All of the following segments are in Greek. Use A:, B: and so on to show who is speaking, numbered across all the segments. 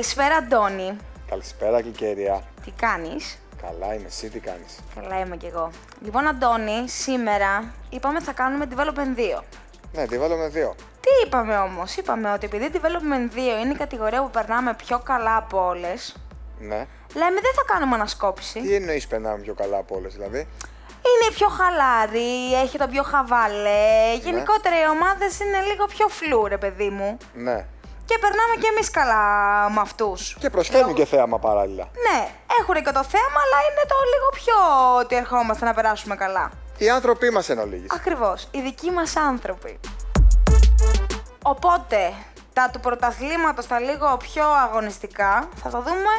A: Καλησπέρα, Αντώνη.
B: Καλησπέρα, Κικέρια.
A: Τι κάνεις;
B: Καλά είμαι, εσύ τι κάνεις;
A: Καλά είμαι κι εγώ. Λοιπόν, Αντώνη, σήμερα είπαμε θα κάνουμε development 2.
B: Ναι, τη βάλουμε δύο.
A: Τι είπαμε όμως, είπαμε ότι επειδή development 2 είναι η κατηγορία που περνάμε πιο καλά από όλες,
B: Ναι.
A: λέμε δεν θα κάνουμε ανασκόπηση.
B: Τι εννοείς περνάμε πιο καλά από όλες, δηλαδή;
A: Είναι πιο χαλάρη, έχει το πιο χαβαλέ. Γενικότερα οι ομάδες είναι λίγο πιο φλού, ρε παιδί μου.
B: Ναι.
A: Και περνάμε κι εμείς καλά με αυτούς.
B: Και προσφέρουν και θέαμα παράλληλα.
A: Ναι, έχουν και το θέμα, αλλά είναι το λίγο πιο ότι ερχόμαστε να περάσουμε καλά.
B: Οι άνθρωποι μας εν ολίγης.
A: Ακριβώς, οι δικοί μας άνθρωποι. Οπότε, τα του πρωταθλήματος τα λίγο πιο αγωνιστικά θα τα δούμε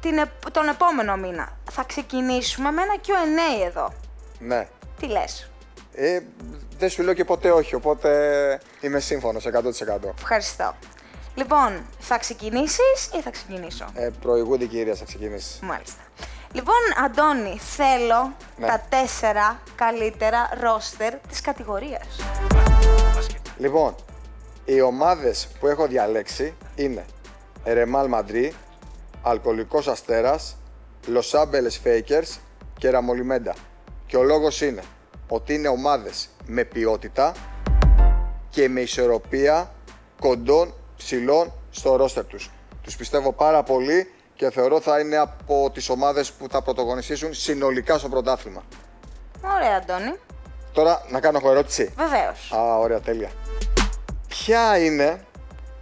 A: την, επ- τον επόμενο μήνα. Θα ξεκινήσουμε με ένα Q&A εδώ.
B: Ναι.
A: Τι λες;
B: Ε, δεν σου λέω και ποτέ όχι, οπότε είμαι σύμφωνος 100%.
A: Ευχαριστώ. Λοιπόν, θα ξεκινήσεις ή θα ξεκινήσω;
B: Ε, προηγούνται κυρία, θα ξεκινήσεις.
A: Μάλιστα. Λοιπόν, Αντώνη, θέλω
B: Ναι.
A: τα τέσσερα καλύτερα ρόστερ της κατηγορίας.
B: Λοιπόν, οι ομάδες που έχω διαλέξει είναι Ρεμάλ Μαντρί, Αλκοολικός Αστέρας, Los Angeles Fakers και Ραμολιμέντα. Και ο λόγος είναι ότι είναι ομάδες με ποιότητα και με ισορροπία κοντών ψηλών στο ρόστερ τους. Τους πιστεύω πάρα πολύ και θεωρώ θα είναι από τις ομάδες που θα πρωτογονιστήσουν συνολικά στο πρωτάθλημα.
A: Ωραία, Αντώνη.
B: Τώρα να κάνω εγώ ερώτηση.
A: Βεβαίως.
B: Α, ωραία, τέλεια. Ποια είναι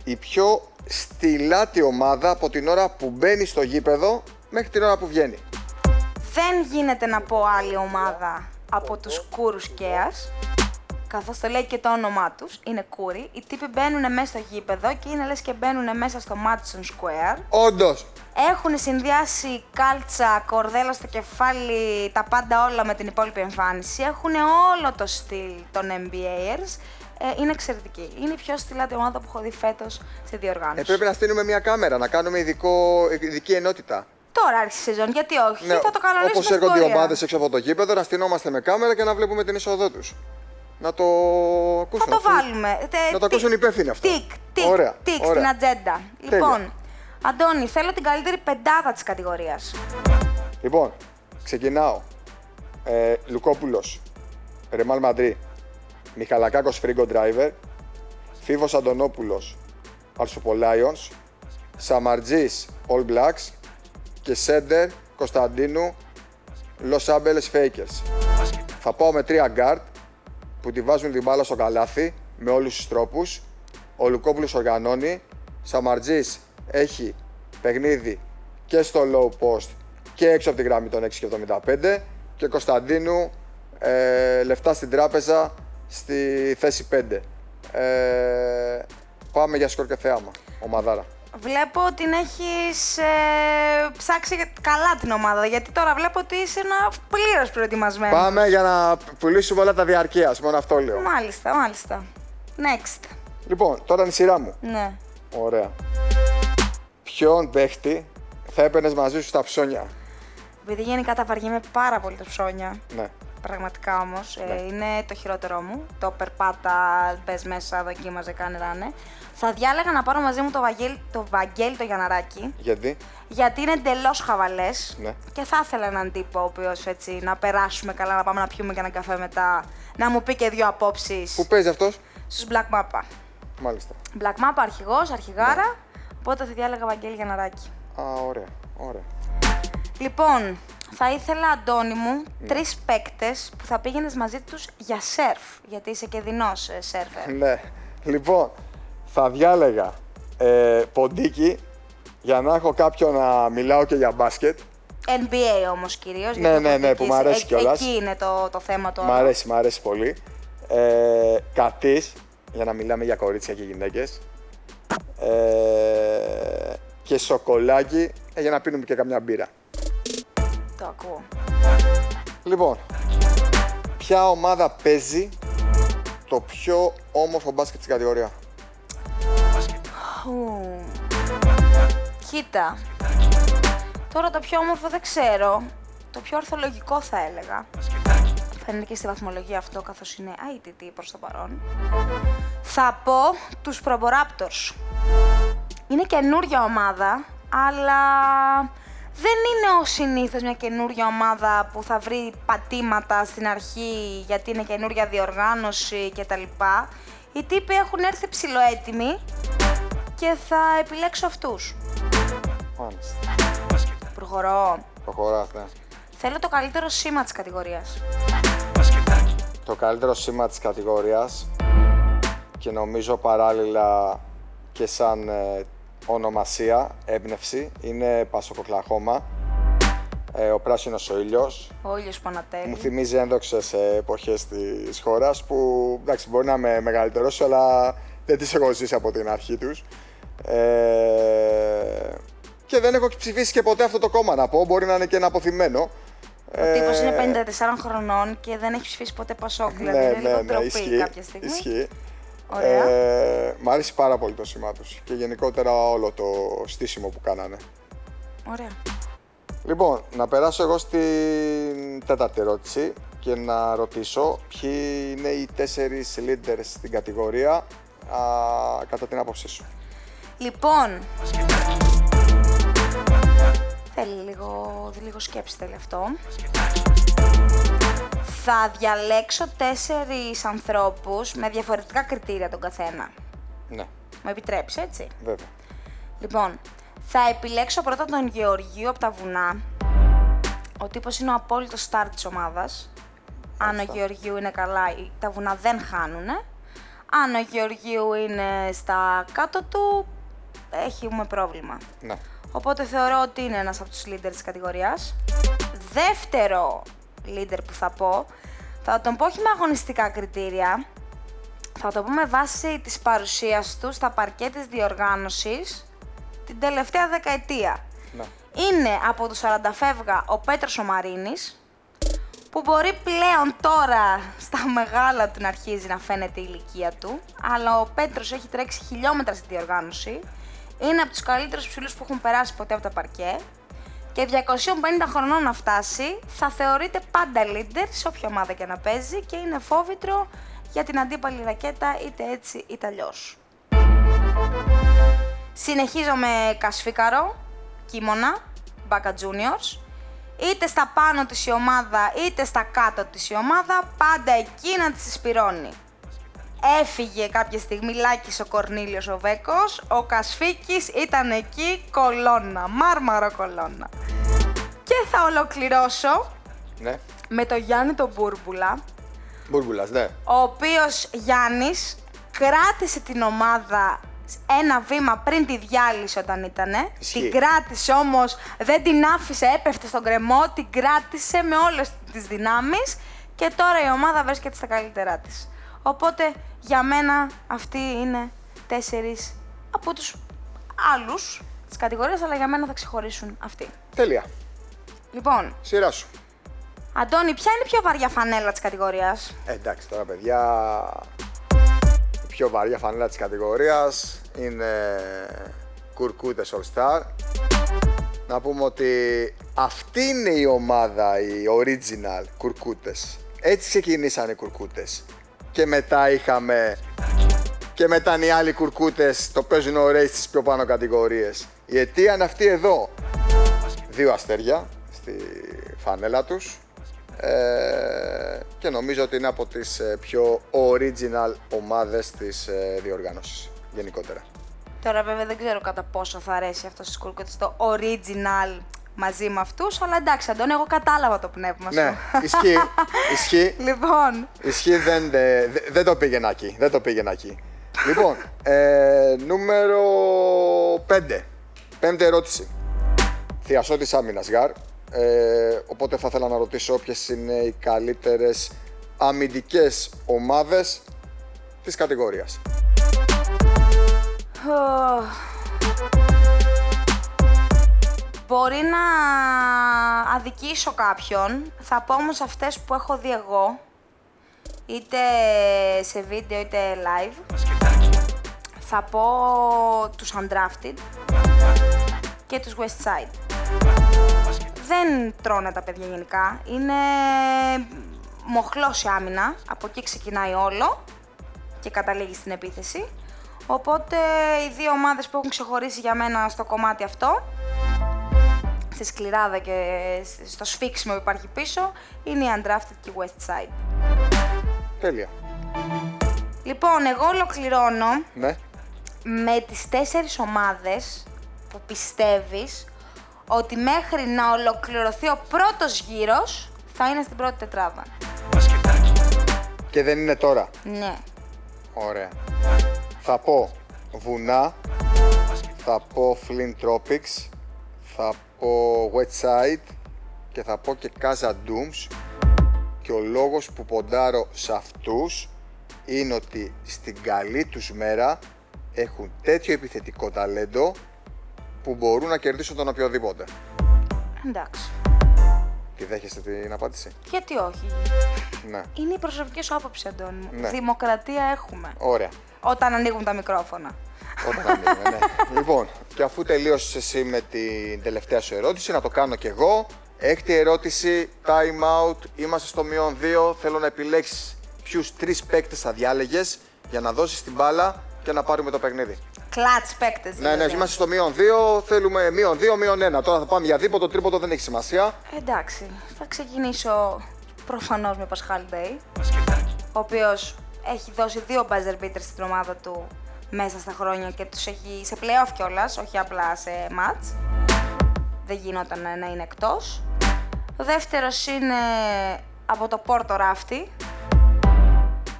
B: η πιο στυλάτη ομάδα από την ώρα που μπαίνει στο γήπεδο μέχρι την ώρα που βγαίνει;
A: Δεν γίνεται να πω άλλη ομάδα από τους κούρους Κέας, καθώς το λέει και το όνομά τους, είναι κούροι. Οι τύποι μπαίνουν μέσα στο γήπεδο και είναι λες και μπαίνουν μέσα στο Madison Square.
B: Όντως,
A: Έχουν συνδυάσει κάλτσα, κορδέλα στο κεφάλι, τα πάντα όλα με την υπόλοιπη εμφάνιση. Έχουν όλο το στυλ των NBAers. Ε, είναι εξαιρετική. Είναι η πιο στυλάτη ομάδα που έχω δει φέτος στη διοργάνωση.
B: ε, πρέπει να στείλουμε μια κάμερα, να κάνουμε ειδικό, ειδική ενότητα.
A: Τώρα άρχισε η σεζόν, γιατί όχι, θα το κανονίσουμε
B: όπως
A: στην
B: έρχονται οι
A: πορεία.
B: ομάδες έξω από το γήπεδο, να στεινόμαστε με κάμερα και να βλέπουμε την είσοδό τους. Να το ακούσουν.
A: Θα το
B: αυτό.
A: βάλουμε. Ε,
B: Να το ακούσουν οι υπεύθυνοι αυτό.
A: Τικ, τικ,
B: Ωραία,
A: τικ
B: ωραία.
A: στην ατζέντα. Λοιπόν, Αντώνη, θέλω την καλύτερη πεντάδα της κατηγορίας.
B: Λοιπόν, ξεκινάω. Ε, Λουκόπουλος, Ρεμάλ Μαντρί, Μιχαλακάκος Φρίγκο Driver, Φίβος Αντωνόπουλος, Αλσουπο Lions, Σαμαρτζής All Blacks και Σέντερ Κωνσταντίνου Los Angeles Fakers. Θα πάω με τρία guard που τη βάζουν την μπάλα στο καλάθι με όλους τους τρόπους. Ο Λουκόπουλος οργανώνει. Σαμαρτζής έχει παιχνίδι και στο low post και έξω από τη γραμμή των 6 και 75 και Κωνσταντίνου ε, λεφτά στην τράπεζα στη θέση 5. Ε, πάμε για σκορ και θέαμα, ομαδάρα.
A: Βλέπω ότι την έχεις ε, ψάξει για- καλά την ομάδα, γιατί τώρα βλέπω ότι είσαι ένα πλήρως προετοιμασμένος.
B: Πάμε για να πουλήσουμε όλα τα διαρκείας, μόνο αυτό λέω.
A: Μάλιστα, μάλιστα. Next.
B: Λοιπόν, τώρα είναι η σειρά μου.
A: Ναι.
B: Ωραία. Ποιον παίχτη θα έπαιρνες μαζί σου στα ψώνια;
A: Επειδή γενικά τα βαριέμαι πάρα πολύ τα ψώνια.
B: Ναι.
A: Πραγματικά όμως.
B: Ναι.
A: είναι το χειρότερό μου. Το περπάτα, μπε μέσα, δοκίμαζε, κάνε ράνε. Θα διάλεγα να πάρω μαζί μου το Βαγγέλη το, Βαγγέλη, το Γιαναράκι.
B: Γιατί;
A: Γιατί είναι εντελώς χαβαλές.
B: Ναι.
A: Και θα ήθελα έναν τύπο ο οποίος έτσι να περάσουμε καλά, να πάμε να πιούμε και ένα καφέ μετά. Να μου πει και δύο απόψεις
B: Πού παίζει αυτός;
A: στους Black Mappa.
B: Μάλιστα.
A: Black Mappa αρχηγός, αρχηγάρα.
B: Ναι.
A: Οπότε θα διάλεγα Βαγγέλη Γιαναράκι.
B: Α, ωραία. Ωραία.
A: Λοιπόν, θα ήθελα, Αντώνη μου,
B: Ναι.
A: τρεις παίκτες που θα πήγαινες μαζί τους για σερφ. Γιατί είσαι και δεινός σερφερ.
B: Ναι. Λοιπόν, θα διάλεγα ε, ποντίκι για να έχω κάποιον να μιλάω και για μπάσκετ.
A: NBA όμως κυρίως.
B: Ναι, ναι, ναι, που μ' αρέσει κιόλας.
A: Εκεί είναι το, το θέμα το
B: Μ' αρέσει, μ' αρέσει πολύ. Ε, κατής, για να μιλάμε για κορίτσια και γυναίκες. Ε, και σοκολάκι, ε, για να πίνουμε και καμιά μπύρα.
A: Το ακούω.
B: Λοιπόν, ποια ομάδα παίζει το πιο όμορφο μπάσκετ στην κατηγορία;
A: Ου. Κοίτα. Τώρα το πιο όμορφο δεν ξέρω. Το πιο ορθολογικό θα έλεγα. Φαίνεται και στη βαθμολογία αυτό καθώς είναι ITT προς το παρόν. Θα πω τους Προμοράπτορς. είναι καινούρια ομάδα, αλλά δεν είναι ο συνήθως μια καινούρια ομάδα που θα βρει πατήματα στην αρχή γιατί είναι καινούρια διοργάνωση κτλ. Οι τύποι έχουν έρθει ψηλοέτοιμοι και θα επιλέξω αυτούς.
B: Μάλιστα.
A: Προχωρώ.
B: Προχωράς, ναι.
A: Θέλω το καλύτερο σήμα της κατηγορίας.
B: Το καλύτερο σήμα της κατηγορίας και νομίζω παράλληλα και σαν ε, ονομασία, έμπνευση, είναι Πασοκοκλαχώμα. Ε, ο πράσινος ο ήλιος.
A: Ο ήλιος που ανατέλει.
B: Μου θυμίζει ένδοξες ε, εποχές της χώρας που εντάξει, μπορεί να είμαι μεγαλύτερος, αλλά δεν τις έχω ζήσει από την αρχή τους. Ε, και δεν έχω ψηφίσει και ποτέ αυτό το κόμμα να πω, μπορεί να είναι και ένα αποθυμένο.
A: Ο τύπος είναι 54 χρονών και δεν έχει ψηφίσει ποτέ Πασόκ, δηλαδή
B: ναι,
A: είναι
B: ναι,
A: λίγο
B: ναι,
A: ντροπή
B: ισχύει,
A: κάποια στιγμή.
B: Ισχύει.
A: Ωραία.
B: Ε, μ' άρεσε πάρα πολύ το σήμα τους και γενικότερα όλο το στήσιμο που κάνανε.
A: Ωραία.
B: Λοιπόν, να περάσω εγώ στην τέταρτη ερώτηση και να ρωτήσω ποιοι είναι οι τέσσερις leaders στην κατηγορία α, κατά την άποψή σου.
A: Λοιπόν, θέλει λίγο, λίγο σκέψη θέλει αυτό. Θα διαλέξω τέσσερις ανθρώπους με διαφορετικά κριτήρια τον καθένα.
B: Ναι,
A: Μου επιτρέψει, έτσι;
B: βέβαια.
A: Λοιπόν, θα επιλέξω πρώτα τον Γεωργίου από τα βουνά. Ο τύπος είναι ο απόλυτος στάρ της ομάδας. Αν ο
B: Μάλιστα.
A: Γεωργίου είναι καλά, οι- τα βουνά δεν χάνουνε. Αν ο Γεωργίου είναι στα κάτω του, έχουμε πρόβλημα.
B: Ναι.
A: Οπότε θεωρώ ότι είναι ένας από τους leader της κατηγορίας. Δεύτερο leader που θα πω, θα τον πω όχι με αγωνιστικά κριτήρια, θα το πω με βάση της παρουσίας του στα παρκέ της διοργάνωσης την τελευταία δεκαετία.
B: ναι.
A: Είναι από τους 40 φεύγα ο Πέτρος ο Μαρίνης, που μπορεί πλέον τώρα στα μεγάλα του να αρχίζει να φαίνεται η ηλικία του, αλλά ο Πέτρος έχει τρέξει χιλιόμετρα στη διοργάνωση, είναι από τους καλύτερους ψηλούς που έχουν περάσει ποτέ από τα παρκέ και 250 χρονών να φτάσει θα θεωρείται πάντα leader σε όποια ομάδα και να παίζει και είναι φόβητρο για την αντίπαλη ρακέτα είτε έτσι είτε αλλιώς. Συνεχίζω με Κασφίκαρο, Κίμωνα, Μπάκα Juniors. Είτε στα πάνω της η ομάδα, είτε στα κάτω της η ομάδα, πάντα εκεί να της εισπυρώνει. Έφυγε κάποια στιγμή Λάκης ο Κορνήλιος ο Βέκος, ο Κασφίκης ήταν εκεί κολόνα, μάρμαρο κολόνα. Και θα ολοκληρώσω
B: Ναι.
A: με το Γιάννη τον Μπούρμπουλα,
B: Μπούρμπουλας, ναι.
A: ο οποίος Γιάννης κράτησε την ομάδα ένα βήμα πριν τη διάλυση όταν ήτανε.
B: Ισχύει.
A: Την κράτησε όμως, δεν την άφησε, έπεφτε στον κρεμό, την κράτησε με όλες τις δυνάμεις και τώρα η ομάδα βρίσκεται στα καλύτερά της. Οπότε για μένα αυτοί είναι τέσσερις από τους άλλους της κατηγορίας, αλλά για μένα θα ξεχωρίσουν αυτοί.
B: Τέλεια.
A: Λοιπόν,
B: Σειρά σου.
A: Αντώνη, ποια είναι η πιο βαριά φανέλα της κατηγορίας;
B: Ε, εντάξει τώρα παιδιά, η πιο βαριά φανέλα της κατηγορίας είναι Κουρκούτες All Star. Να πούμε ότι αυτή είναι η ομάδα, η original Κουρκούτες. Έτσι ξεκινήσανε οι Κουρκούτες. Και μετά είχαμε... Και μετά είναι οι άλλοι Κουρκούτες, το παίζουν ωραίοι στις πιο πάνω κατηγορίες. Η αιτία είναι αυτή εδώ. Δύο αστέρια στη φανέλα τους. Ε, και νομίζω ότι είναι από τις ε, πιο original ομάδες της ε, διοργάνωσης γενικότερα.
A: Τώρα βέβαια δεν ξέρω κατά πόσο θα αρέσει αυτό στις κουρκούτες το original μαζί με αυτούς, αλλά εντάξει Αντώνη, εγώ κατάλαβα το πνεύμα σου.
B: ναι, ισχύει, ισχύει,
A: Λοιπόν,
B: ισχύει δεν, ε, δε- δεν το πήγαινα εκεί, δεν το πήγαινα εκεί. λοιπόν, ε, νούμερο 5, πέμπτη ερώτηση. Θειασότης άμυνας Γαρ, ε, οπότε θα ήθελα να ρωτήσω ποιες είναι οι καλύτερες αμυντικές ομάδες της κατηγορίας.
A: Μπορεί να αδικήσω κάποιον, θα πω όμως αυτές που έχω δει εγώ, είτε σε βίντεο είτε live. Θα πω τους Undrafted και τους Westside. Δεν τρώνε τα παιδιά γενικά. Είναι μοχλός η άμυνα. Από εκεί ξεκινάει όλο και καταλήγει στην επίθεση. Οπότε οι δύο ομάδες που έχουν ξεχωρίσει για μένα στο κομμάτι αυτό, στη σκληράδα και στο σφίξιμο που υπάρχει πίσω, είναι η Undrafted και η West Side.
B: Τέλεια.
A: Λοιπόν, εγώ ολοκληρώνω
B: Ναι.
A: με τις τέσσερις ομάδες που πιστεύεις ότι μέχρι να ολοκληρωθεί ο πρώτος γύρος θα είναι στην πρώτη τετράδα.
B: Και δεν είναι τώρα.
A: Ναι.
B: Ωραία. Θα πω βουνά, θα πω Flint Tropics, θα πω Wet Side και θα πω και Casa Dooms και ο λόγος που ποντάρω σε αυτούς είναι ότι στην καλή τους μέρα έχουν τέτοιο επιθετικό ταλέντο που μπορούν να κερδίσουν τον οποιοδήποτε.
A: Εντάξει.
B: Τη δέχεστε την απάντηση;
A: Γιατί όχι;
B: Ναι.
A: Είναι η προσωπική σου άποψη, Αντώνη μου.
B: Ναι.
A: Δημοκρατία έχουμε.
B: Ωραία.
A: Όταν ανοίγουν τα μικρόφωνα.
B: Όταν ανοίγουμε, ναι. λοιπόν, και αφού τελείωσες εσύ με την τελευταία σου ερώτηση, να το κάνω κι εγώ. Έκτη ερώτηση, time out, είμαστε στο μείον 2. Θέλω να επιλέξεις ποιους τρεις παίκτες θα διάλεγες για να δώσεις την μπάλα και να πάρουμε το παιχνίδι.
A: Κλατς παίκτες.
B: Ναι, ναι, είμαστε στο μείον 2. Θέλουμε μείον 2, μείον 1. Τώρα θα πάμε για δίποτο, τρίποτο δεν έχει σημασία.
A: Εντάξει. Θα ξεκινήσω προφανώς με Πασχάλ Ντέι. Ο οποίος έχει δώσει δύο buzzer beaters στην ομάδα του μέσα στα χρόνια και τους έχει σε playoff κιόλας, όχι απλά σε match. Δεν γινόταν να είναι εκτός. Ο δεύτερος είναι από το Πόρτο Ράφτη,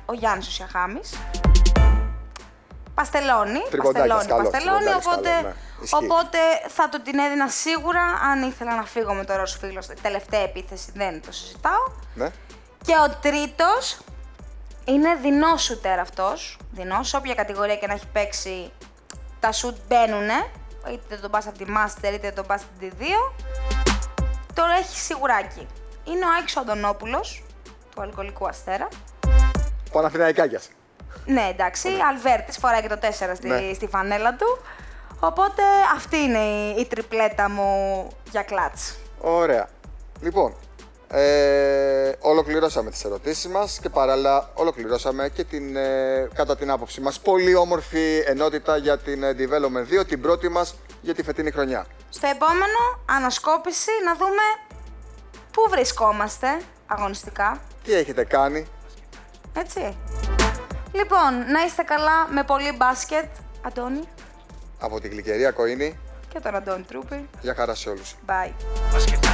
A: ο Γιάννης ο Σιαχάμης. Παστελώνει,
B: Τριποντάκιας,
A: παστελώνει,
B: καλός,
A: παστελώνει,
B: τριποντάκιας,
A: οπότε,
B: καλό, ναι. Ισχύει.
A: οπότε θα του την έδινα σίγουρα αν ήθελα να φύγω με το ροζ φίλος. Τελευταία επίθεση δεν το συζητάω.
B: Ναι.
A: Και ο τρίτος είναι δεινός σουτέρ αυτός. Δεινός, σε όποια κατηγορία και να έχει παίξει, τα σουτ μπαίνουνε. Είτε τον πας από τη Master, είτε τον πας από τη D2. Τώρα έχει σιγουράκι. Είναι ο Άκης ο Αντωνόπουλος, του Αλκοολικού Αστέρα.
B: Παναθηναϊκάκιας.
A: Ναι, εντάξει, Αλβέρτης, φοράει και το 4 στη,
B: Ναι.
A: στη φανέλα του. Οπότε αυτή είναι η, η τριπλέτα μου για κλατς.
B: Ωραία. Λοιπόν, ε, ολοκληρώσαμε τις ερωτήσεις μας και παράλληλα ολοκληρώσαμε και την, ε, κατά την άποψή μας, πολύ όμορφη ενότητα για την ε, Development 2, την πρώτη μας για τη φετινή χρονιά.
A: Στο επόμενο, ανασκόπηση, να δούμε πού βρισκόμαστε αγωνιστικά.
B: Τι έχετε κάνει,
A: Έτσι. Λοιπόν, να είστε καλά με πολύ μπάσκετ, Αντώνη
B: από την Γλυκερία Κοίνη,
A: και τον Αντώνη Τρούπη.
B: για χαρά σε όλους.
A: Bye.
C: Μπασκετάκι.